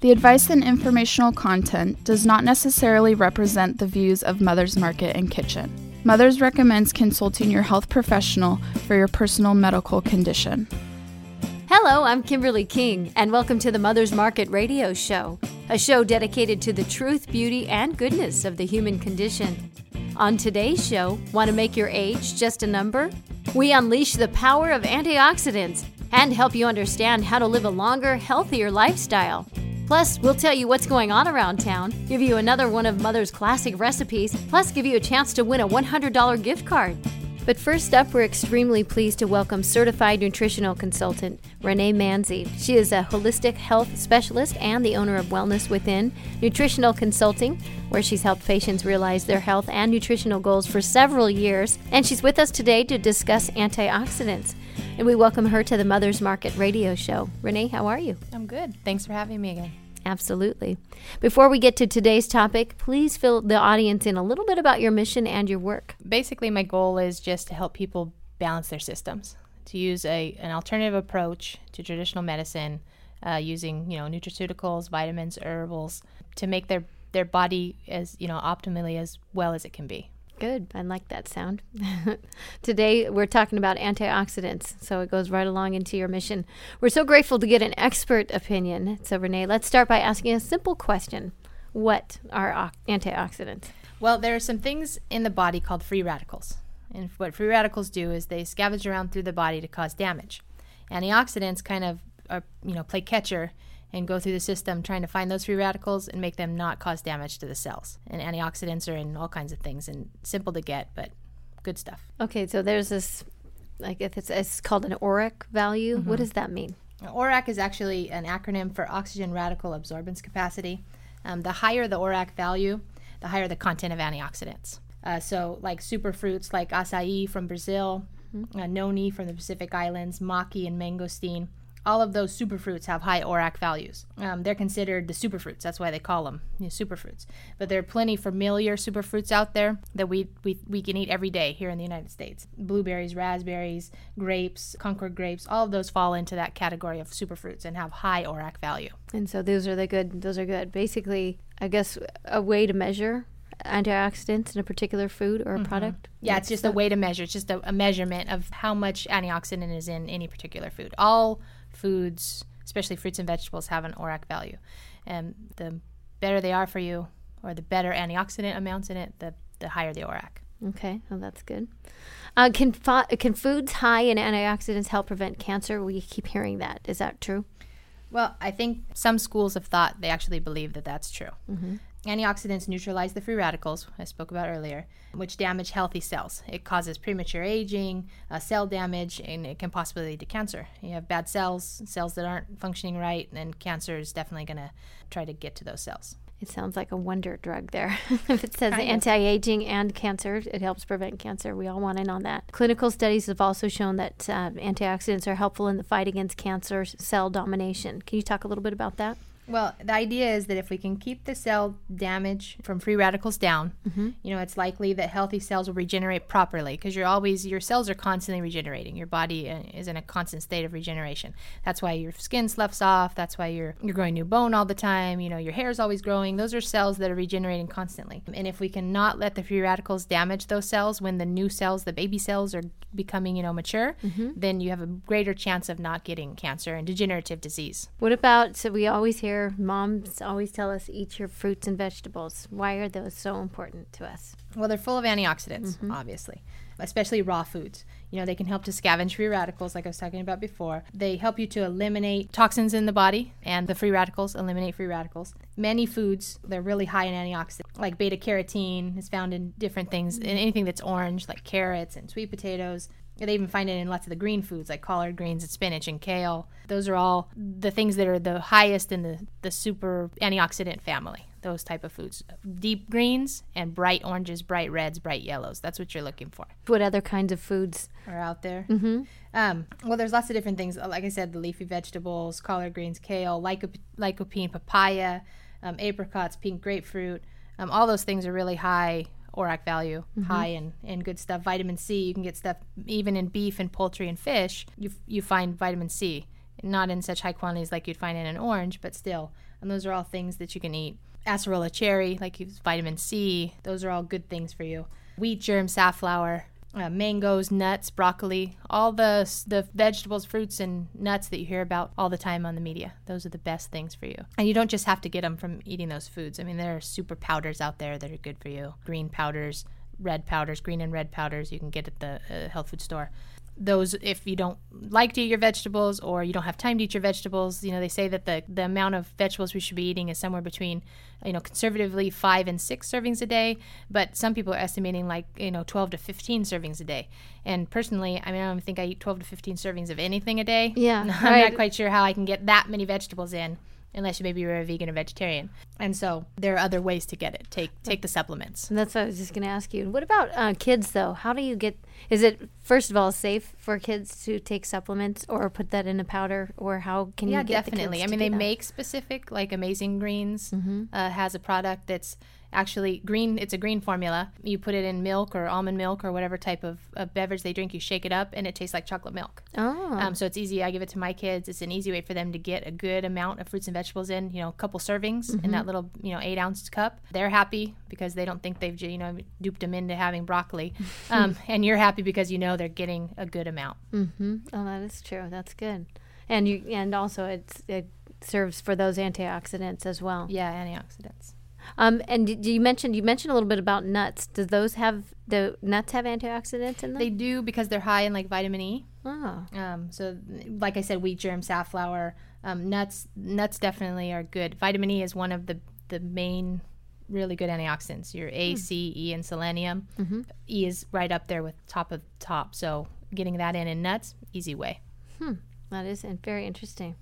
The advice and informational content does not necessarily represent the views of Mother's Market and Kitchen. Mother's recommends consulting your health professional for your personal medical condition. Hello, I'm Kimberly King, and welcome to the Mother's Market Radio Show, a show dedicated to the truth, beauty, and goodness of the human condition. On today's show, want to make your age just a number? We unleash the power of antioxidants and help you understand how to live a longer, healthier lifestyle. Plus, we'll tell you what's going on around town, give you another one of Mother's classic recipes, plus give you a chance to win a $100 gift card. But first up, we're extremely pleased to welcome certified nutritional consultant Renee Manzi. She is a holistic health specialist and the owner of Wellness Within Nutritional Consulting, where she's helped patients realize their health and nutritional goals for several years. And she's with us today to discuss antioxidants. And we welcome her to the Mother's Market radio show. Renee, how are you? I'm good. Thanks for having me again. Absolutely. Before we get to today's topic, please fill the audience in a little bit about your mission and your work. Basically, my goal is just to help people balance their systems, to use a an alternative approach to traditional medicine, uh, using you know nutraceuticals, vitamins, herbals, to make their their body as you know optimally as well as it can be. Good. I like that sound. Today, we're talking about antioxidants, so it goes right along into your mission. We're so grateful to get an expert opinion. So, Renee, let's start by asking a simple question What are antioxidants? Well, there are some things in the body called free radicals. And what free radicals do is they scavenge around through the body to cause damage. Antioxidants kind of are, you know, play catcher and go through the system trying to find those free radicals and make them not cause damage to the cells. And antioxidants are in all kinds of things and simple to get, but good stuff. Okay, so there's this, like if it's, it's called an ORAC value. Mm-hmm. What does that mean? ORAC is actually an acronym for oxygen radical absorbance capacity. Um, the higher the ORAC value, the higher the content of antioxidants. Uh, so, like superfruits like acai from Brazil, mm-hmm. uh, noni from the Pacific Islands, maqui and mangosteen all of those superfruits have high ORAC values. Um, they're considered the superfruits. That's why they call them you know, superfruits. But there are plenty familiar superfruits out there that we, we, we can eat every day here in the United States. Blueberries, raspberries, grapes, Concord grapes, all of those fall into that category of superfruits and have high ORAC value. And so those are the good. Those are good. Basically, I guess a way to measure antioxidants in a particular food or a mm-hmm. product? Yeah, it's just a way to measure. It's just a, a, measurement of how much antioxidant is in any particular food. All foods, especially fruits and vegetables, have an ORAC value. And the better they are for you, or the better antioxidant amounts in it, the, the higher the ORAC. Okay, well, that's good. Uh, can, fo- can foods high in antioxidants help prevent cancer? We keep hearing that. Is that true? Well, I think some schools have thought they actually believe that that's true. Mm-hmm. Antioxidants neutralize the free radicals I spoke about earlier, which damage healthy cells. It causes premature aging, uh, cell damage, and it can possibly lead to cancer. You have bad cells, cells that aren't functioning right, and cancer is definitely going to try to get to those cells. It sounds like a wonder drug there. if it says anti aging and cancer, it helps prevent cancer. We all want in on that. Clinical studies have also shown that uh, antioxidants are helpful in the fight against cancer cell domination. Can you talk a little bit about that? Well, the idea is that if we can keep the cell damage from free radicals down, mm-hmm. you know, it's likely that healthy cells will regenerate properly because you're always your cells are constantly regenerating. Your body uh, is in a constant state of regeneration. That's why your skin sloughs off. That's why you're you're growing new bone all the time. You know, your hair is always growing. Those are cells that are regenerating constantly. And if we cannot let the free radicals damage those cells when the new cells, the baby cells, are becoming you know mature, mm-hmm. then you have a greater chance of not getting cancer and degenerative disease. What about so we always hear moms always tell us eat your fruits and vegetables. Why are those so important to us? Well, they're full of antioxidants, mm-hmm. obviously, especially raw foods. You know, they can help to scavenge free radicals, like I was talking about before. They help you to eliminate toxins in the body, and the free radicals eliminate free radicals. Many foods, they're really high in antioxidants, like beta carotene is found in different things, in anything that's orange, like carrots and sweet potatoes. They even find it in lots of the green foods like collard greens and spinach and kale. Those are all the things that are the highest in the, the super antioxidant family. Those type of foods. Deep greens and bright oranges, bright reds, bright yellows. That's what you're looking for. What other kinds of foods are out there? Mm-hmm. Um, well, there's lots of different things. Like I said, the leafy vegetables, collard greens, kale, lycopene, papaya, um, apricots, pink grapefruit. Um, all those things are really high ORAC value mm-hmm. high in, in good stuff. Vitamin C, you can get stuff even in beef and poultry and fish. You you find vitamin C, not in such high quantities like you'd find in an orange, but still And those are all things that you can eat. Acerola cherry, like vitamin C, those are all good things for you. Wheat germ, safflower, uh, mangoes, nuts, broccoli, all the the vegetables, fruits, and nuts that you hear about all the time on the media. Those are the best things for you. And you don't just have to get them from eating those foods. I mean, there are super powders out there that are good for you. Green powders, red powders, green and red powders you can get at the uh, health food store those if you don't like to eat your vegetables or you don't have time to eat your vegetables you know they say that the, the amount of vegetables we should be eating is somewhere between you know conservatively five and six servings a day. But some people are estimating like you know 12 to 15 servings a day. And personally i mean i don't think i eat 12 to 15 servings of anything a day. Yeah i'm right. not quite sure how i can get that many vegetables in unless you maybe you're a vegan or vegetarian. And so there are other ways to get it. Take take the supplements. And that's what I was just going to ask you. What about uh, kids though? How do you get? Is it first of all safe for kids to take supplements or put that in a powder, or how can yeah, you Yeah, definitely. I mean, they that? make specific like Amazing Greens mm-hmm. uh, has a product that's actually green it's a green formula. You put it in milk or almond milk or whatever type of, of beverage they drink you shake it up and it tastes like chocolate milk. Oh. Um, so it's easy i give it to my kids. It's an easy way for them to get a good amount of fruits and vegetables in you know a couple servings mm-hmm. in that little you know eight ounce cup. They're happy because they don't think they've you know duped them into having broccoli. Um, and you're happy because you know they're getting a good amount. Mm-hmm. oh that is true. That's good. And you and also it's it serves for those antioxidants as well. Yeah antioxidants um, and you mentioned you mentioned a little bit about nuts. Does those have the nuts have antioxidants in them? They do because they're high in like vitamin E. Oh. Um, so, like I said, wheat germ, safflower, um, nuts. Nuts definitely are good. Vitamin E is one of the the main really good antioxidants. Your A, mm. C, E, and selenium. Mm-hmm. E is right up there with top of top. So getting that in in nuts, easy way. Hmm. That is very interesting.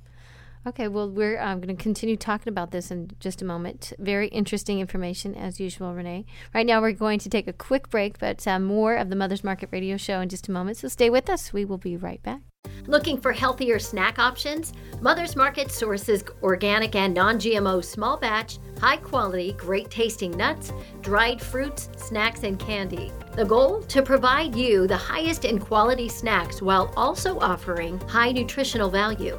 Okay, well, we're um, going to continue talking about this in just a moment. Very interesting information, as usual, Renee. Right now, we're going to take a quick break, but uh, more of the Mother's Market Radio Show in just a moment. So stay with us. We will be right back. Looking for healthier snack options? Mother's Market sources organic and non GMO small batch, high quality, great tasting nuts, dried fruits, snacks, and candy. The goal? To provide you the highest in quality snacks while also offering high nutritional value.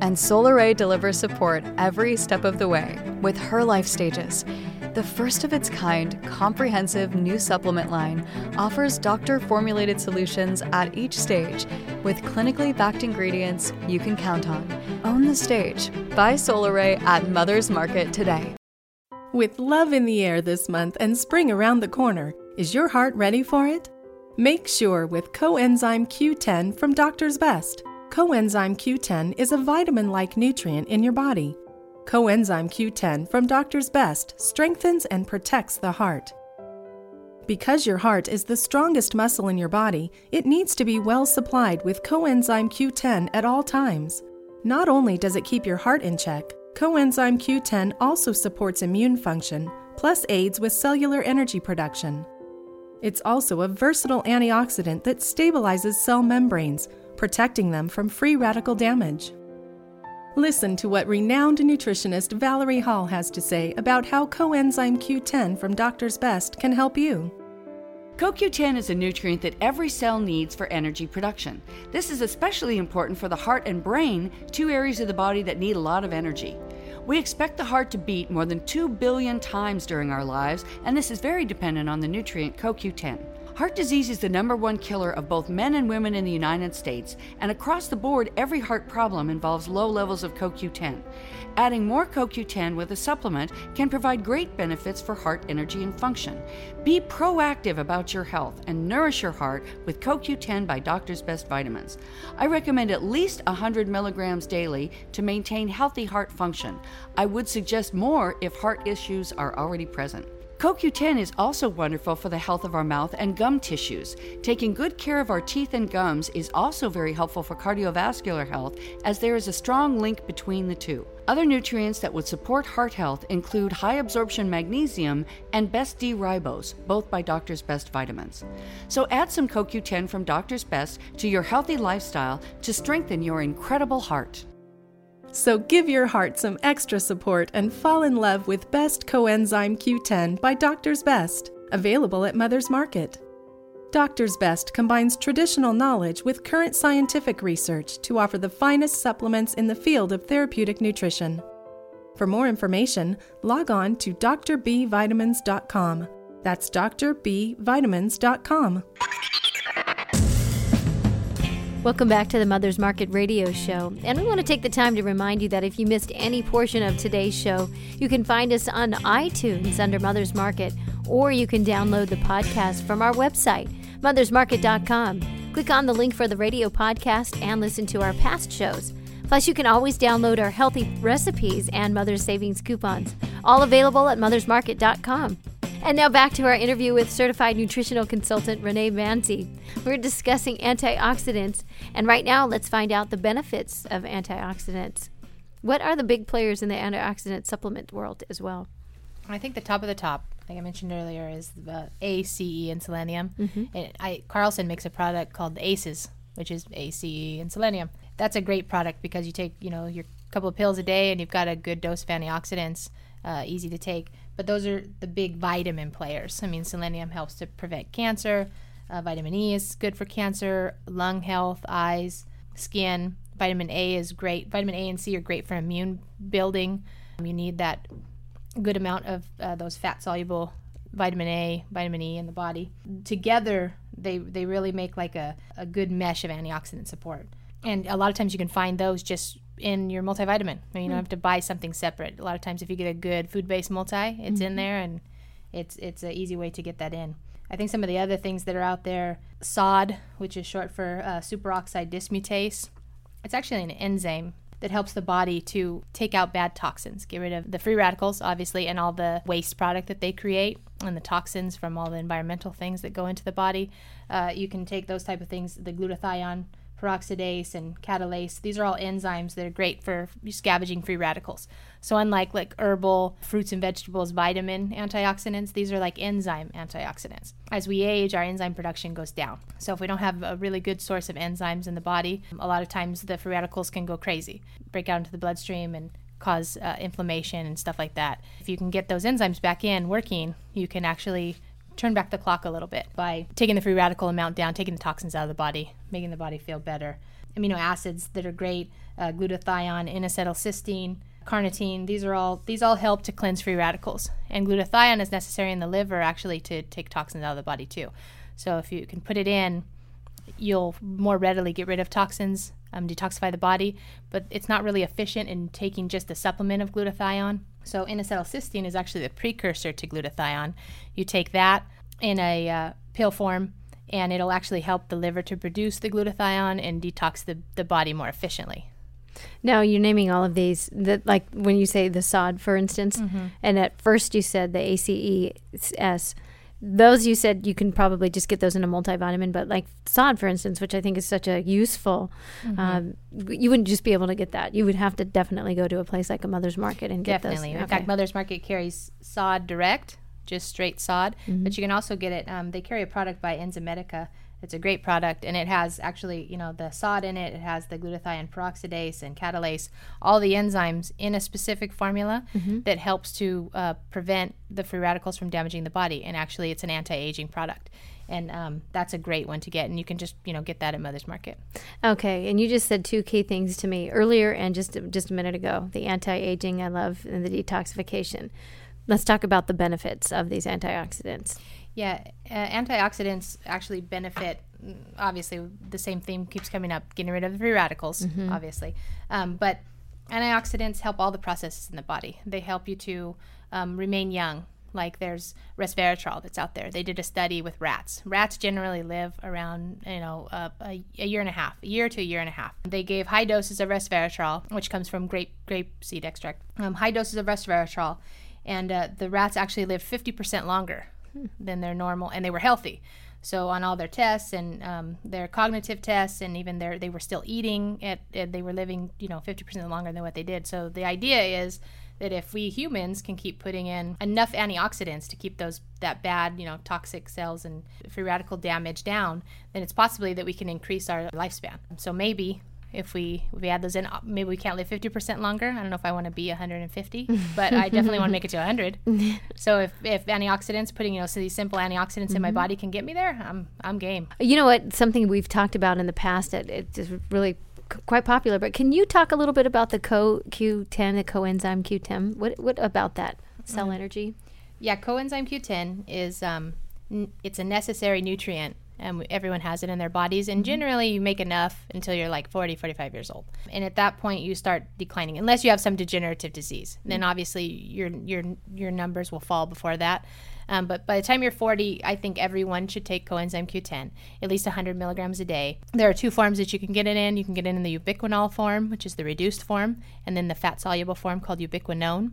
and Solaray delivers support every step of the way with her life stages. The first of its kind, comprehensive new supplement line offers doctor formulated solutions at each stage with clinically backed ingredients you can count on. Own the stage. Buy Solaray at Mother's Market today. With love in the air this month and spring around the corner, is your heart ready for it? Make sure with coenzyme Q10 from Doctor's Best. Coenzyme Q10 is a vitamin like nutrient in your body. Coenzyme Q10 from Doctor's Best strengthens and protects the heart. Because your heart is the strongest muscle in your body, it needs to be well supplied with coenzyme Q10 at all times. Not only does it keep your heart in check, coenzyme Q10 also supports immune function, plus aids with cellular energy production. It's also a versatile antioxidant that stabilizes cell membranes, protecting them from free radical damage. Listen to what renowned nutritionist Valerie Hall has to say about how coenzyme Q10 from Doctor's Best can help you. CoQ10 is a nutrient that every cell needs for energy production. This is especially important for the heart and brain, two areas of the body that need a lot of energy. We expect the heart to beat more than 2 billion times during our lives, and this is very dependent on the nutrient CoQ10. Heart disease is the number one killer of both men and women in the United States, and across the board, every heart problem involves low levels of CoQ10. Adding more CoQ10 with a supplement can provide great benefits for heart energy and function. Be proactive about your health and nourish your heart with CoQ10 by Doctor's Best Vitamins. I recommend at least 100 milligrams daily to maintain healthy heart function. I would suggest more if heart issues are already present. CoQ10 is also wonderful for the health of our mouth and gum tissues. Taking good care of our teeth and gums is also very helpful for cardiovascular health, as there is a strong link between the two. Other nutrients that would support heart health include high absorption magnesium and Best D ribose, both by Doctor's Best vitamins. So add some CoQ10 from Doctor's Best to your healthy lifestyle to strengthen your incredible heart. So give your heart some extra support and fall in love with Best Coenzyme Q10 by Doctor's Best, available at Mother's Market. Doctor's Best combines traditional knowledge with current scientific research to offer the finest supplements in the field of therapeutic nutrition. For more information, log on to drbvitamins.com. That's drbvitamins.com. Welcome back to the Mother's Market Radio Show. And we want to take the time to remind you that if you missed any portion of today's show, you can find us on iTunes under Mother's Market, or you can download the podcast from our website, mothersmarket.com. Click on the link for the radio podcast and listen to our past shows. Plus, you can always download our healthy recipes and Mother's Savings coupons, all available at mothersmarket.com. And now back to our interview with certified nutritional consultant Renee Manzi. We're discussing antioxidants, and right now let's find out the benefits of antioxidants. What are the big players in the antioxidant supplement world as well? I think the top of the top, like I mentioned earlier, is the A, C, E, and selenium. And I, Carlson makes a product called the ACEs, which is A, C, E, and selenium. That's a great product because you take, you know, your couple of pills a day and you've got a good dose of antioxidants, uh, easy to take. But those are the big vitamin players. I mean, selenium helps to prevent cancer. Uh, vitamin E is good for cancer, lung health, eyes, skin. Vitamin A is great. Vitamin A and C are great for immune building. You need that good amount of uh, those fat soluble vitamin A, vitamin E in the body. Together, they, they really make like a, a good mesh of antioxidant support. And a lot of times you can find those just in your multivitamin. I mean, you don't have to buy something separate. A lot of times, if you get a good food based multi, it's in there and it's it's an easy way to get that in. I think some of the other things that are out there, SOD, which is short for uh, superoxide dismutase, it's actually an enzyme that helps the body to take out bad toxins, get rid of the free radicals, obviously, and all the waste product that they create, and the toxins from all the environmental things that go into the body. Uh, you can take those type of things, the glutathione, peroxidase, and catalase. These are all enzymes that are great for scavenging free radicals. So unlike like herbal fruits and vegetables vitamin antioxidants, these are like enzyme antioxidants. As we age, our enzyme production goes down. So if we don't have a really good source of enzymes in the body, a lot of times the free radicals can go crazy, break out into the bloodstream and cause uh, inflammation and stuff like that. If you can get those enzymes back in working, you can actually turn back the clock a little bit by taking the free radical amount down, taking the toxins out of the body, making the body feel better. Amino acids that are great, uh, glutathione, N-acetylcysteine, carnitine. These are all these all help to cleanse free radicals. And glutathione is necessary in the liver actually to take toxins out of the body too. So if you can put it in, you'll more readily get rid of toxins, um, detoxify the body. But it's not really efficient in taking just a supplement of glutathione. So N-acetylcysteine is actually the precursor to glutathione. You take that in a uh, pill form, and it'll actually help the liver to produce the glutathione and detox the, the body more efficiently. Now you're naming all of these. That like when you say the SOD, for instance, and at first you said the ACES. Those you said you can probably just get those in a multivitamin, but like SOD, for instance, which I think is such a useful, um, you wouldn't just be able to get that. You would have to definitely go to a place like a Mother's Market and get Definitely. those. In fact, Mother's Market carries SOD direct, just straight SOD, but you can also get it. Um, they carry a product by Enzymedica. It's a great product, and it has actually, you know, the SOD in it. It has the glutathione peroxidase and catalase, all the enzymes in a specific formula that helps to uh, prevent the free radicals from damaging the body. And actually, it's an anti-aging product, and um, that's a great one to get. And you can just, you know, get that at Mother's Market. Okay, and you just said two key things to me earlier and just just a minute ago: the anti-aging I love and the detoxification. Let's talk about the benefits of these antioxidants. Yeah, uh, antioxidants actually benefit. mm, Obviously, the same theme keeps coming up: getting rid of the free radicals, obviously. Um, but antioxidants help all the processes in the body. They help you to um, remain young. Like there's resveratrol that's out there. They did a study with rats. Rats generally live around you know uh, a, a year and a half, a year to a year and a half. They gave high doses of resveratrol, which comes from grape grape seed extract. Um, high doses of resveratrol, and uh, the rats actually lived 50% longer than their normal, and they were healthy. So on all their tests and um, their cognitive tests, and even their they were still eating. At, at they were living, you know, 50% longer than what they did. So the idea is that if we humans can keep putting in enough antioxidants to keep those that bad, you know, toxic cells and free radical damage down, then it's possibly that we can increase our lifespan. So maybe if we if we add those in, uh, maybe we can't live 50% longer. I don't know if I want to be 150, but I definitely want to make it to 100. So if, if antioxidants, putting you know so these simple antioxidants mm-hmm. in my mm-hmm. body can get me there, I'm I'm game. You know what? Something we've talked about in the past that it is really quite popular. But can you talk a little bit about the CoQ10, the coenzyme Q10? What what about that cell mm-hmm. energy? Yeah, coenzyme Q10 is um, n- it's a necessary nutrient and everyone has it in their bodies. And mm-hmm. generally you make enough until you're like 40 45 years old. And at that point you start declining unless you have some degenerative disease. Mm-hmm. then obviously your your your numbers will fall before that. Um, but by the time you're 40 i think everyone should take coenzyme q10 at least 100 milligrams a day. There are two forms that you can get it in. You can get it in the ubiquinol form which is the reduced form and then the fat soluble form called ubiquinone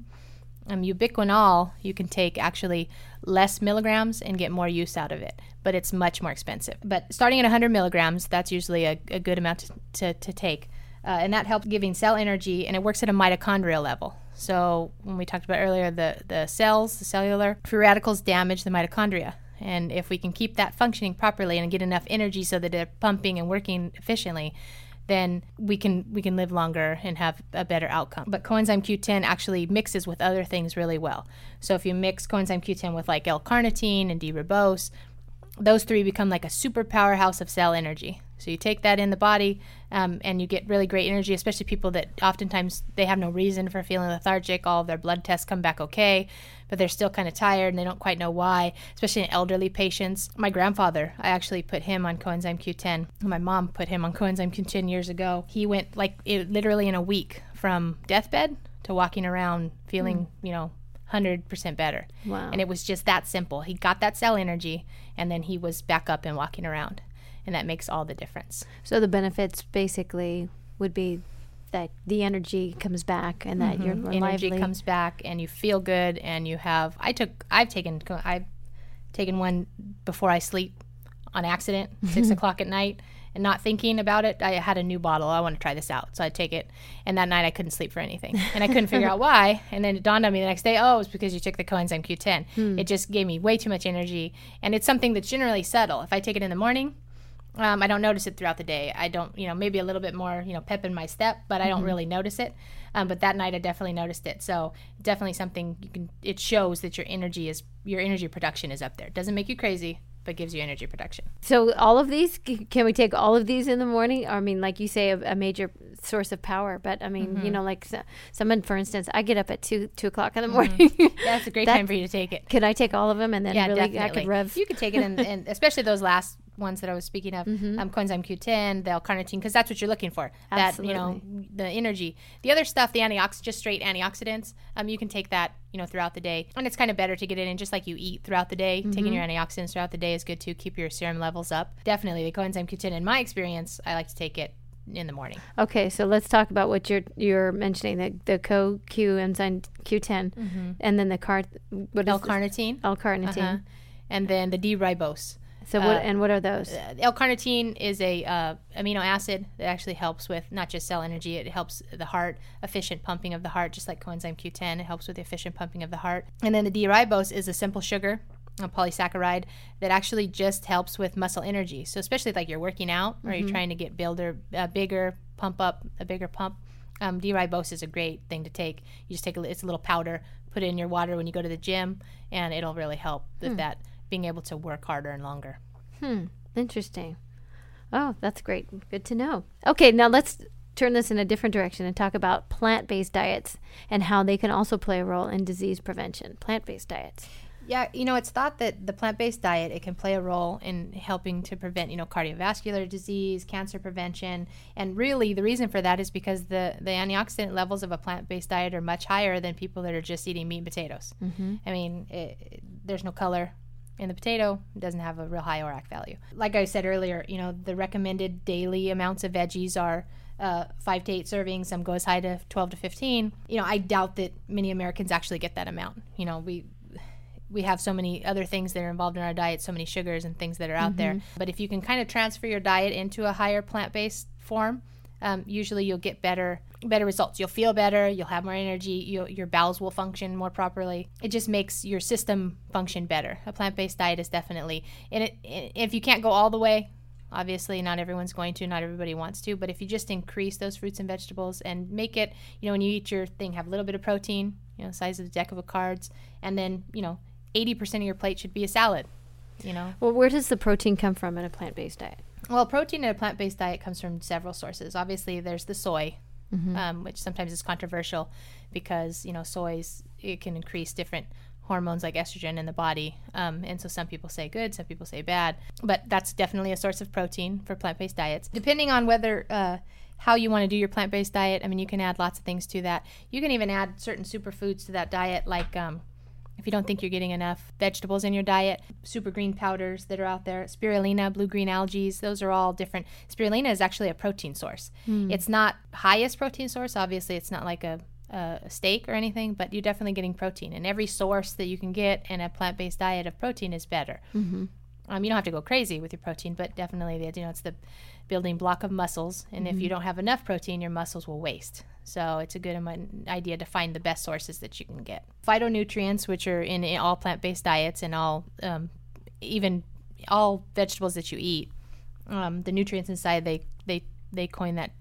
um, ubiquinol you can take actually less milligrams and get more use out of it but it's much more expensive. But starting at 100 milligrams that's usually a, a good amount to, to, to take. Uh, and that helps giving cell energy and it works at a mitochondrial level. So when we talked about earlier the, the cells the cellular free radicals damage the mitochondria and if we can keep that functioning properly and get enough energy so that they're pumping and working efficiently then we can we can live longer and have a better outcome. But coenzyme Q10 actually mixes with other things really well. So if you mix coenzyme Q10 with like L-carnitine and D-ribose, those three become like a super powerhouse of cell energy. So you take that in the body, um, and you get really great energy. Especially people that oftentimes they have no reason for feeling lethargic. All of their blood tests come back okay, but they're still kind of tired and they don't quite know why. Especially in elderly patients. My grandfather, I actually put him on coenzyme Q10. My mom put him on coenzyme Q10 years ago. He went like it, literally in a week from deathbed to walking around feeling, mm. you know, 100% better. Wow. And it was just that simple. He got that cell energy and then he was back up and walking around. And that makes all the difference. So the benefits basically would be that the energy comes back and that mm-hmm. you're energy lively. comes back and you feel good and you have I took I've taken I've taken one before I sleep on accident, six o'clock at night and not thinking about it, I had a new bottle. I want to try this out. So I'd take it. And that night I couldn't sleep for anything. And I couldn't figure out why. And then it dawned on me the next day, oh, it's because you took the coenzyme Q10. Hmm. It just gave me way too much energy. And it's something that's generally subtle. If I take it in the morning, um, I don't notice it throughout the day. I don't, you know, maybe a little bit more, you know, pep in my step, but I don't mm-hmm. really notice it. Um, but that night I definitely noticed it. So definitely something you can. It shows that your energy is your energy production is up there. It doesn't make you crazy, but gives you energy production. So all of these, can we take all of these in the morning? I mean, like you say, a, a major source of power. But I mean, mm-hmm. you know, like so, someone, for instance, I get up at two two o'clock in the morning. Mm-hmm. yeah, it's a great time for you to take it. Could I take all of them and then yeah, really definitely. I could rev? You could take it, and especially those last ones that I was speaking of, mm-hmm. um, coenzyme Q10, the L-carnitine, because that's what you're looking for. Absolutely. That you know, the energy. The other stuff, the antioxidants, just straight antioxidants, um, you can take that you know throughout the day, and it's kind of better to get it in just like you eat throughout the day. Mm-hmm. Taking your antioxidants throughout the day is good to keep your serum levels up. Definitely, the coenzyme Q10. In my experience, I like to take it in the morning. Okay, so let's talk about what you're you're mentioning the the CoQ enzyme Q10, mm-hmm. and then the car what L-carnitine, L-carnitine, uh-huh. and then the D-ribose. So what uh, and what are those? Uh, L-carnitine is a uh, amino acid that actually helps with not just cell energy. It helps the heart, efficient pumping of the heart, just like coenzyme Q10. It helps with the efficient pumping of the heart. And then the D-ribose is a simple sugar, a polysaccharide that actually just helps with muscle energy. So especially like you're working out or mm-hmm. you're trying to get builder uh, bigger, pump up a bigger pump. Um, D-ribose is a great thing to take. You just take a, it's a little powder, put it in your water when you go to the gym, and it'll really help with hmm. that being able to work harder and longer. Hmm. Interesting. Oh, that's great. Good to know. Okay, now let's turn this in a different direction and talk about plant based diets and how they can also play a role in disease prevention. Plant based diets. Yeah, you know, it's thought that the plant-based diet it can play a role in helping to prevent, you know, cardiovascular disease, cancer prevention, and really the reason for that is because the the antioxidant levels of a plant-based diet are much higher than people that are just eating meat and potatoes. Mm-hmm. I mean, it, there's no color, And the potato doesn't have a real high ORAC value. Like I said earlier, you know, the recommended daily amounts of veggies are uh, five to eight servings. Some go as high to 12 to 15. You know, I doubt that many Americans actually get that amount. You know, we we have so many other things that are involved in our diet, so many sugars and things that are out there. But if you can kind of transfer your diet into a higher plant-based form, um, usually you'll get better better results. You'll feel better. You'll have more energy. you your bowels will function more properly. It just makes your system function better. A plant-based diet is definitely, and it, if you can't go all the way, obviously not everyone's going to, not everybody wants to, but if you just increase those fruits and vegetables and make it, you know, when you eat your thing, have a little bit of protein, you know, size of the deck of a cards, and then you know, 80% of your plate should be a salad. You know. Well, where does the protein come from in a plant based diet? Well, protein in a plant based diet comes from several sources. Obviously, there's the soy, um, which sometimes is controversial because, you know, soy's, it can increase different hormones like estrogen in the body. Um, and so some people say good, some people say bad. But that's definitely a source of protein for plant based diets. Depending on whether, uh, how you want to do your plant based diet, I mean, you can add lots of things to that. You can even add certain superfoods to that diet, like um, if you don't think you're getting enough vegetables in your diet, super green powders that are out there, spirulina, blue green algae, those are all different. Spirulina is actually a protein source. Hmm. It's not highest protein source. Obviously, it's not like a, a steak or anything, but you're definitely getting protein. And every source that you can get in a plant-based diet of protein is better. Mm-hmm. Um, you don't have to go crazy with your protein, but definitely, the, you know, it's the building block of muscles. And if you don't have enough protein, your muscles will waste. So it's a good idea to find the best sources that you can get. Phytonutrients, which are in, in all plant-based diets and all, um, even all vegetables that you eat, um, the nutrients inside they they they coin that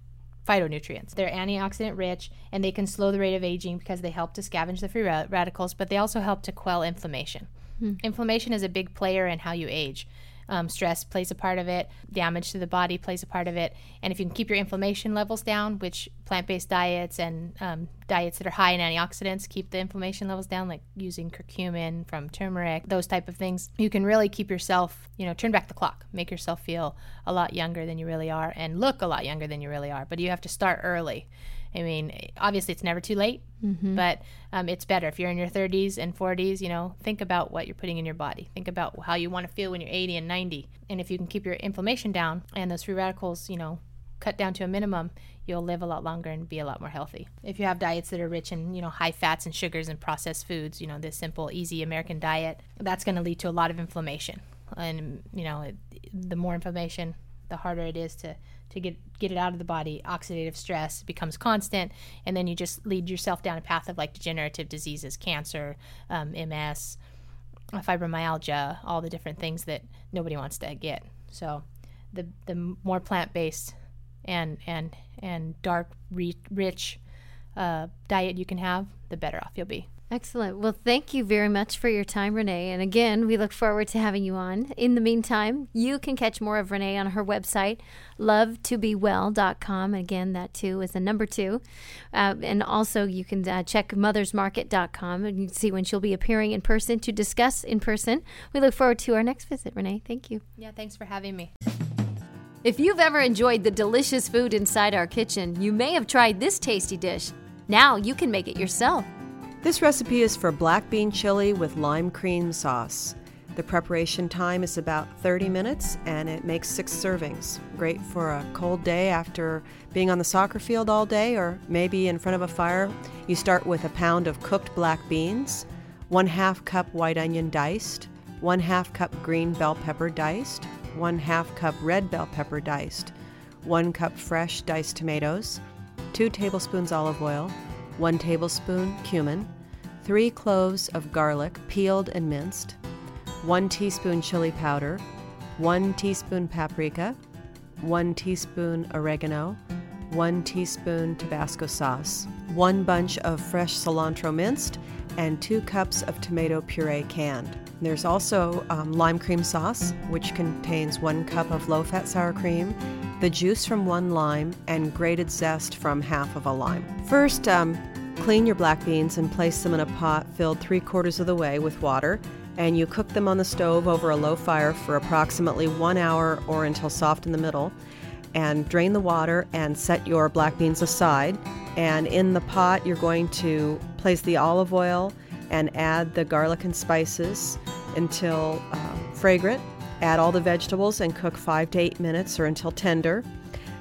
phytonutrients. They're antioxidant rich and they can slow the rate of aging because they help to scavenge the free radicals, but they also help to quell inflammation. Inflammation is a big player in how you age. Um, stress plays a part of it, damage to the body plays a part of it. And if you can keep your inflammation levels down, which plant based diets and um, diets that are high in antioxidants keep the inflammation levels down, like using curcumin from turmeric, those type of things, you can really keep yourself, you know, turn back the clock, make yourself feel a lot younger than you really are and look a lot younger than you really are. But you have to start early. I mean, obviously, it's never too late, but um, it's better if you're in your 30s and 40s. You know, think about what you're putting in your body. Think about how you want to feel when you're 80 and 90. And if you can keep your inflammation down and those free radicals, you know, cut down to a minimum, you'll live a lot longer and be a lot more healthy. If you have diets that are rich in, you know, high fats and sugars and processed foods, you know, this simple, easy American diet, that's going to lead to a lot of inflammation. And, you know, it, the more inflammation, the harder it is to, to get get it out of the body. Oxidative stress becomes constant, and then you just lead yourself down a path of like degenerative diseases, cancer, um, MS, uh, fibromyalgia, all the different things that nobody wants to get. So, the the more plant based and and and dark, rich uh, diet you can have, the better off you'll be. Excellent. Well, thank you very much for your time, Renee. And again, we look forward to having you on. In the meantime, you can catch more of Renee on her website, love2bewell.com. Again, that too is a number two. Uh, and also, you can uh, check mothersmarket.com and you can see when she'll be appearing in person to discuss in person. We look forward to our next visit, Renee. Thank you. Yeah, thanks for having me. If you've ever enjoyed the delicious food inside our kitchen, you may have tried this tasty dish. Now you can make it yourself. This recipe is for black bean chili with lime cream sauce. The preparation time is about 30 minutes and it makes six servings. Great for a cold day after being on the soccer field all day or maybe in front of a fire. You start with a pound of cooked black beans, one half cup white onion diced, one half cup green bell pepper diced, one half cup red bell pepper diced, one cup fresh diced tomatoes, two tablespoons olive oil, one tablespoon cumin, three cloves of garlic peeled and minced, one teaspoon chili powder, one teaspoon paprika, one teaspoon oregano, one teaspoon Tabasco sauce, one bunch of fresh cilantro minced, and two cups of tomato puree canned. There's also um, lime cream sauce, which contains one cup of low fat sour cream, the juice from one lime, and grated zest from half of a lime. First, um, clean your black beans and place them in a pot filled three quarters of the way with water, and you cook them on the stove over a low fire for approximately one hour or until soft in the middle. And drain the water and set your black beans aside. And in the pot, you're going to place the olive oil and add the garlic and spices until uh, fragrant. Add all the vegetables and cook five to eight minutes or until tender.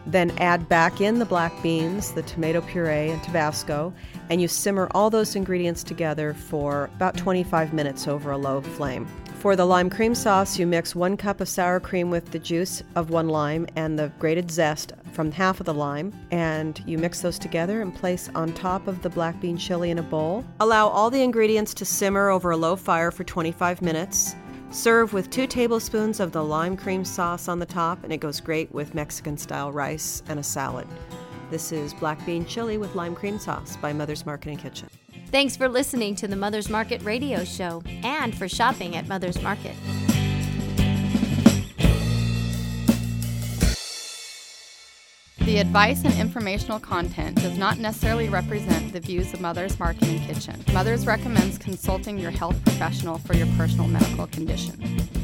Then add back in the black beans, the tomato puree, and Tabasco, and you simmer all those ingredients together for about 25 minutes over a low flame. For the lime cream sauce, you mix one cup of sour cream with the juice of one lime and the grated zest from half of the lime, and you mix those together and place on top of the black bean chili in a bowl. Allow all the ingredients to simmer over a low fire for 25 minutes. Serve with two tablespoons of the lime cream sauce on the top, and it goes great with Mexican style rice and a salad. This is black bean chili with lime cream sauce by Mother's Market and Kitchen. Thanks for listening to the Mother's Market radio show and for shopping at Mother's Market. The advice and informational content does not necessarily represent the views of Mother's Market and Kitchen. Mother's recommends consulting your health professional for your personal medical condition.